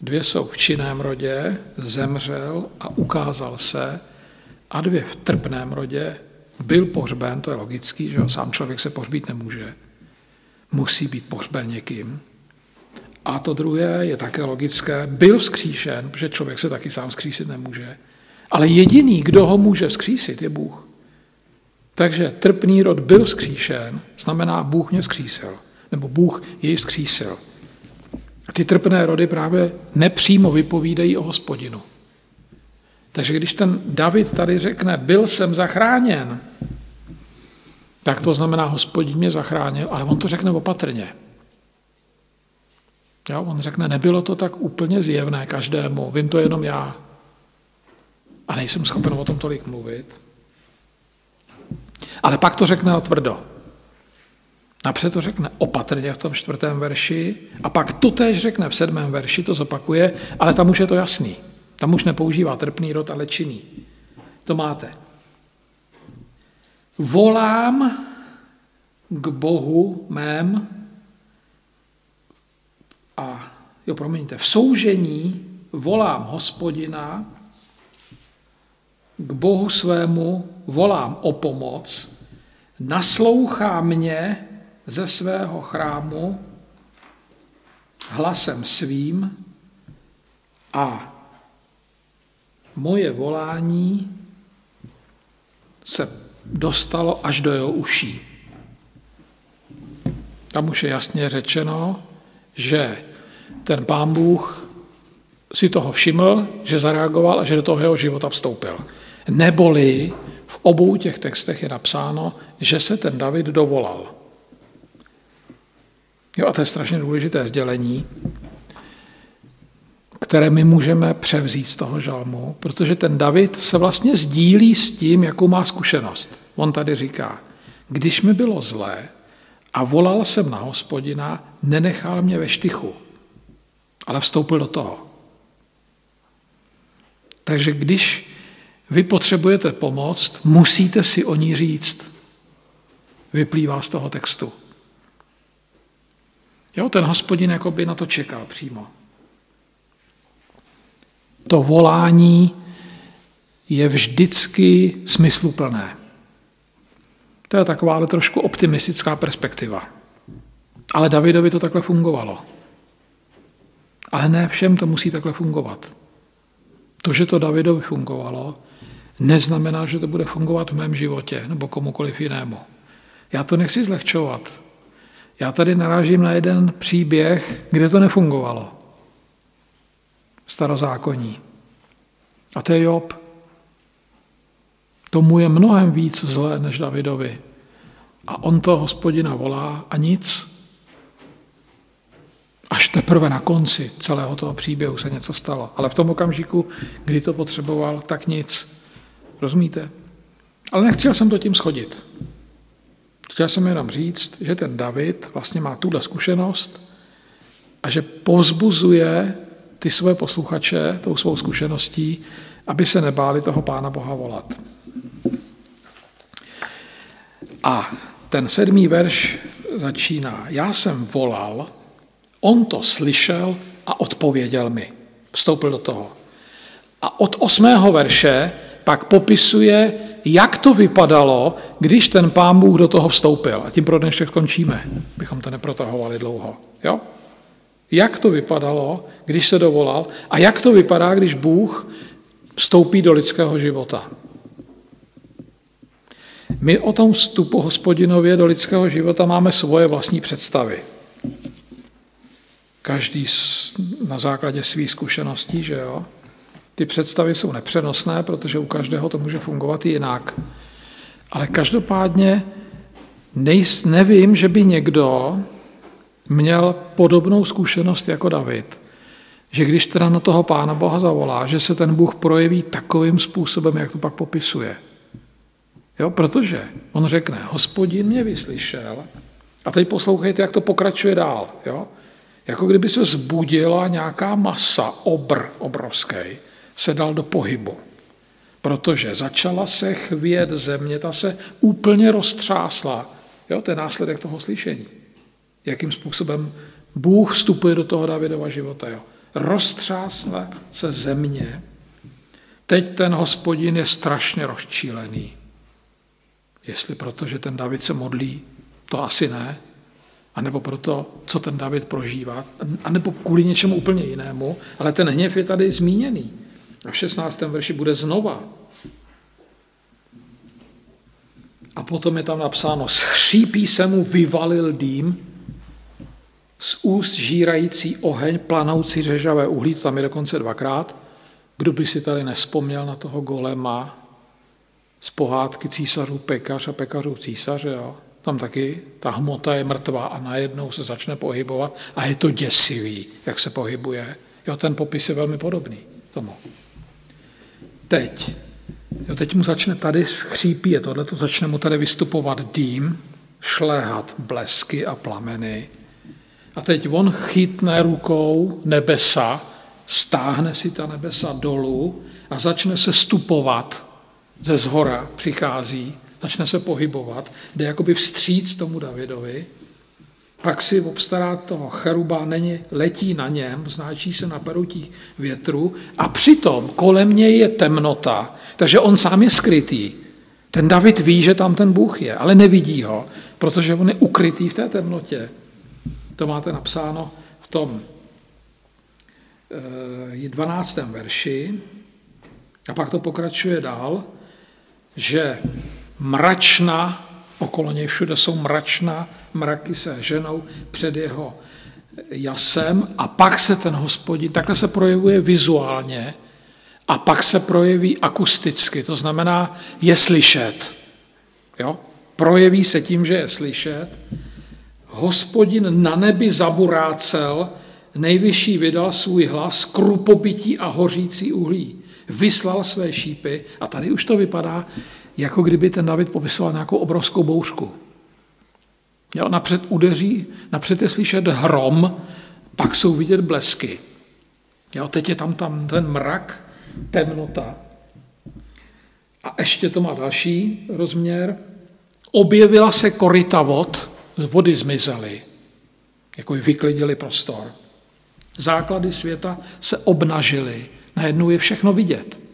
Dvě jsou v činném rodě, zemřel a ukázal se, a dvě v trpném rodě, byl pohřben, to je logický, že jo, sám člověk se pohřbít nemůže. Musí být pohřben někým. A to druhé je také logické, byl vzkříšen, protože člověk se taky sám vzkřísit nemůže. Ale jediný, kdo ho může vzkřísit, je Bůh. Takže trpný rod byl vzkříšen, znamená Bůh mě vzkřísil, nebo Bůh jej vzkřísil. Ty trpné rody právě nepřímo vypovídají o hospodinu. Takže když ten David tady řekne, byl jsem zachráněn, tak to znamená, hospodin mě zachránil, ale on to řekne opatrně. Jo, on řekne, nebylo to tak úplně zjevné každému, vím to jenom já. A nejsem schopen o tom tolik mluvit. Ale pak to řekne tvrdo. Napřed to řekne opatrně v tom čtvrtém verši a pak to též řekne v sedmém verši, to zopakuje, ale tam už je to jasný. Tam už nepoužívá trpný rod, ale činný. To máte. Volám k Bohu mém a jo, promiňte, v soužení volám hospodina, k Bohu svému volám o pomoc, naslouchá mě ze svého chrámu hlasem svým a moje volání se dostalo až do jeho uší. Tam už je jasně řečeno, že ten pán Bůh si toho všiml, že zareagoval a že do toho jeho života vstoupil. Neboli v obou těch textech je napsáno, že se ten David dovolal. Jo, a to je strašně důležité sdělení, které my můžeme převzít z toho žalmu, protože ten David se vlastně sdílí s tím, jakou má zkušenost. On tady říká, když mi bylo zlé a volal jsem na hospodina, nenechal mě ve štychu, ale vstoupil do toho. Takže když vy potřebujete pomoc, musíte si o ní říct. Vyplývá z toho textu. Jo, ten hospodin jako by na to čekal přímo to volání je vždycky smysluplné. To je taková ale trošku optimistická perspektiva. Ale Davidovi to takhle fungovalo. Ale ne všem to musí takhle fungovat. To, že to Davidovi fungovalo, neznamená, že to bude fungovat v mém životě nebo komukoliv jinému. Já to nechci zlehčovat. Já tady narážím na jeden příběh, kde to nefungovalo starozákonní. A to je Job. Tomu je mnohem víc zlé než Davidovi. A on to hospodina volá a nic. Až teprve na konci celého toho příběhu se něco stalo. Ale v tom okamžiku, kdy to potřeboval, tak nic. Rozumíte? Ale nechtěl jsem to tím schodit. Chtěl jsem jenom říct, že ten David vlastně má tuhle zkušenost a že povzbuzuje ty své posluchače tou svou zkušeností, aby se nebáli toho Pána Boha volat. A ten sedmý verš začíná. Já jsem volal On to slyšel a odpověděl mi. Vstoupil do toho. A od osmého verše pak popisuje, jak to vypadalo, když ten pán Bůh do toho vstoupil. A tím pro dnešek skončíme, bychom to neprotahovali dlouho. Jo? Jak to vypadalo, když se dovolal a jak to vypadá, když Bůh vstoupí do lidského života. My o tom vstupu hospodinově do lidského života máme svoje vlastní představy. Každý na základě svých zkušeností, že jo? Ty představy jsou nepřenosné, protože u každého to může fungovat jinak. Ale každopádně nejs, nevím, že by někdo měl podobnou zkušenost jako David. Že když teda na toho Pána Boha zavolá, že se ten Bůh projeví takovým způsobem, jak to pak popisuje. Jo, protože on řekne, hospodin mě vyslyšel, a teď poslouchejte, jak to pokračuje dál. Jo? Jako kdyby se zbudila nějaká masa, obr obrovský, se dal do pohybu. Protože začala se chvět země, ta se úplně roztřásla. Jo, to je následek toho slyšení. Jakým způsobem Bůh vstupuje do toho Davidova života. Jo. Roztřásla se země. Teď ten hospodin je strašně rozčílený. Jestli proto, že ten David se modlí, to asi ne. A nebo proto, co ten David prožívá, a nebo kvůli něčemu úplně jinému, ale ten hněv je tady zmíněný. A v 16. verši bude znova. A potom je tam napsáno, schřípí se mu vyvalil dým, z úst žírající oheň, planoucí řežavé uhlí, to tam je dokonce dvakrát. Kdo by si tady nespomněl na toho golema z pohádky císařů pekař a pekařů císaře, jo? Tam taky ta hmota je mrtvá a najednou se začne pohybovat a je to děsivý, jak se pohybuje. Jo, ten popis je velmi podobný tomu. Teď. Jo, teď mu začne tady schřípí, je tohle, to začne mu tady vystupovat dým, šléhat blesky a plameny. A teď on chytne rukou nebesa, stáhne si ta nebesa dolů a začne se stupovat ze zhora, přichází, začne se pohybovat, jde jakoby vstříc tomu Davidovi, pak si obstará toho cheruba, není, letí na něm, znáčí se na perutí větru a přitom kolem něj je temnota, takže on sám je skrytý. Ten David ví, že tam ten Bůh je, ale nevidí ho, protože on je ukrytý v té temnotě. To máte napsáno v tom 12. Eh, verši. A pak to pokračuje dál, že mračna, okolo něj všude jsou mračna, mraky se ženou před jeho jasem a pak se ten hospodin, takhle se projevuje vizuálně a pak se projeví akusticky, to znamená je slyšet. Jo? Projeví se tím, že je slyšet Hospodin na nebi zaburácel, nejvyšší vydal svůj hlas, krupobytí a hořící uhlí. Vyslal své šípy a tady už to vypadá, jako kdyby ten David popisoval nějakou obrovskou bouřku. Jo, napřed udeří, napřed je slyšet hrom, pak jsou vidět blesky. Jo, teď je tam, tam ten mrak, temnota. A ještě to má další rozměr. Objevila se korita vod, vody zmizely, jako vyklidili prostor. Základy světa se obnažily, najednou je všechno vidět.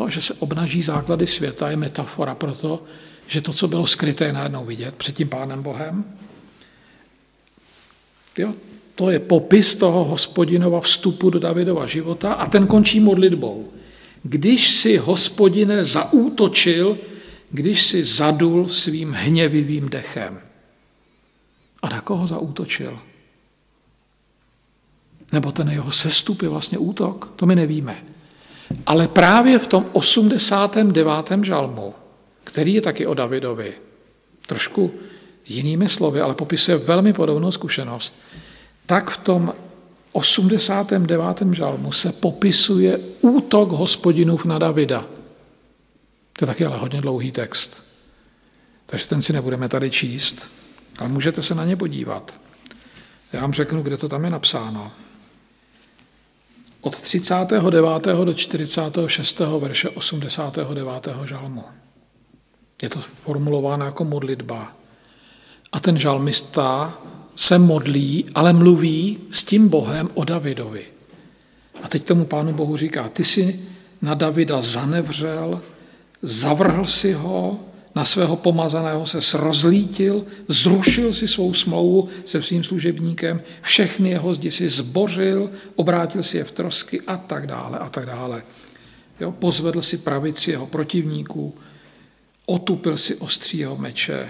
To, že se obnaží základy světa, je metafora pro to, že to, co bylo skryté, je najednou vidět před tím Pánem Bohem. Jo? To je popis toho hospodinova vstupu do Davidova života a ten končí modlitbou. Když si hospodine zaútočil když si zadul svým hněvivým dechem. A na koho zaútočil? Nebo ten jeho sestup je vlastně útok? To my nevíme. Ale právě v tom 89. žalmu, který je taky o Davidovi, trošku jinými slovy, ale popisuje velmi podobnou zkušenost, tak v tom 89. žalmu se popisuje útok hospodinův na Davida. To je taky ale hodně dlouhý text. Takže ten si nebudeme tady číst, ale můžete se na ně podívat. Já vám řeknu, kde to tam je napsáno. Od 39. do 46. verše 89. žalmu. Je to formulováno jako modlitba. A ten žalmista se modlí, ale mluví s tím Bohem o Davidovi. A teď tomu pánu Bohu říká, ty si na Davida zanevřel, zavrhl si ho, na svého pomazaného se srozlítil, zrušil si svou smlouvu se svým služebníkem, všechny jeho zdi si zbořil, obrátil si je v trosky a tak dále a tak dále. Jo, pozvedl si pravici jeho protivníků, otupil si ostří jeho meče,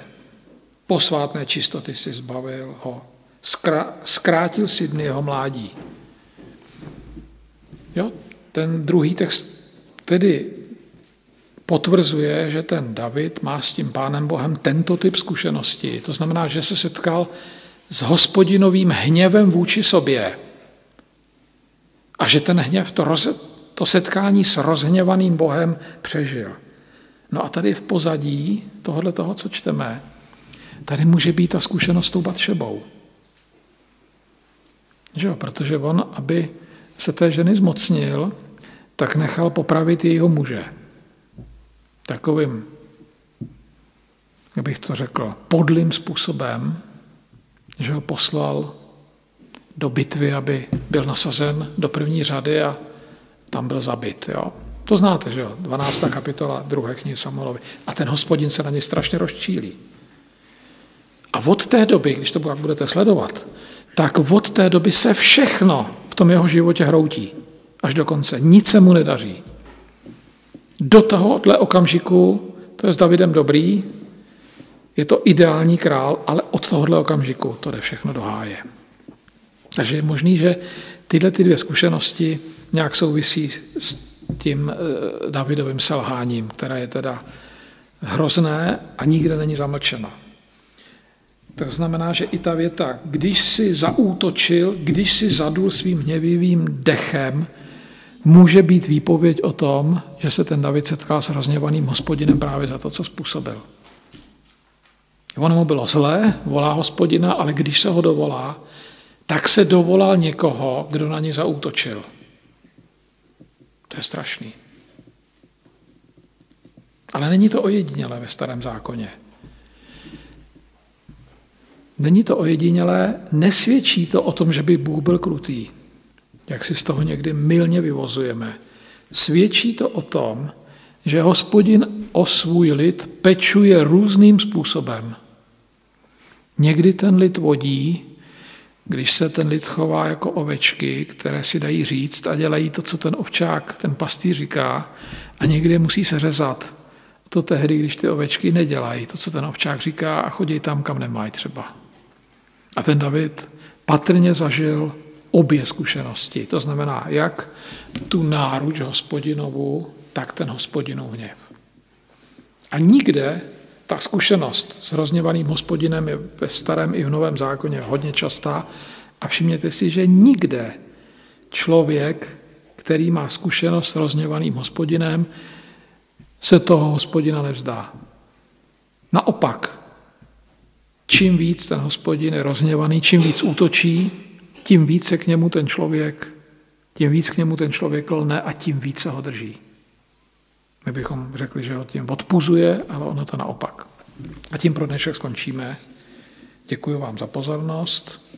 posvátné čistoty si zbavil ho, zkrátil si dny jeho mládí. Jo, ten druhý text tedy potvrzuje, že ten David má s tím pánem Bohem tento typ zkušenosti. To znamená, že se setkal s hospodinovým hněvem vůči sobě. A že ten hněv, to, roz, to setkání s rozhněvaným Bohem přežil. No a tady v pozadí tohohle toho, co čteme, tady může být ta zkušenost s tou Batšebou. Že jo? Protože on, aby se té ženy zmocnil, tak nechal popravit jejího muže. Takovým, jak bych to řekl, podlým způsobem, že ho poslal do bitvy, aby byl nasazen do první řady a tam byl zabit. Jo? To znáte, že jo? 12. kapitola druhé knihy Samuelovi. A ten hospodin se na ně strašně rozčílí. A od té doby, když to budete sledovat, tak od té doby se všechno v tom jeho životě hroutí. Až do konce. Nic se mu nedaří. Do tohohle okamžiku, to je s Davidem dobrý, je to ideální král, ale od tohohle okamžiku to jde všechno do háje. Takže je možný, že tyhle ty dvě zkušenosti nějak souvisí s tím eh, Davidovým selháním, které je teda hrozné a nikde není zamlčena. To znamená, že i ta věta, když si zaútočil, když si zadul svým hněvivým dechem, může být výpověď o tom, že se ten David setkal s rozněvaným hospodinem právě za to, co způsobil. Ono mu bylo zlé, volá hospodina, ale když se ho dovolá, tak se dovolal někoho, kdo na ně zaútočil. To je strašný. Ale není to ojedinělé ve starém zákoně. Není to ojedinělé, nesvědčí to o tom, že by Bůh byl krutý, jak si z toho někdy milně vyvozujeme. Svědčí to o tom, že hospodin o svůj lid pečuje různým způsobem. Někdy ten lid vodí, když se ten lid chová jako ovečky, které si dají říct a dělají to, co ten ovčák, ten pastýř říká, a někdy musí se řezat. To tehdy, když ty ovečky nedělají to, co ten ovčák říká a chodí tam, kam nemají třeba. A ten David patrně zažil obě zkušenosti. To znamená, jak tu náruč hospodinovu, tak ten hospodinův hněv. A nikde ta zkušenost s rozněvaným hospodinem je ve starém i v novém zákoně hodně častá a všimněte si, že nikde člověk, který má zkušenost s rozněvaným hospodinem, se toho hospodina nevzdá. Naopak, čím víc ten hospodin je rozněvaný, čím víc útočí, tím víc se k němu ten člověk, tím víc k němu ten člověk lne a tím více ho drží. My bychom řekli, že ho tím odpuzuje, ale ono to naopak. A tím pro dnešek skončíme. Děkuji vám za pozornost.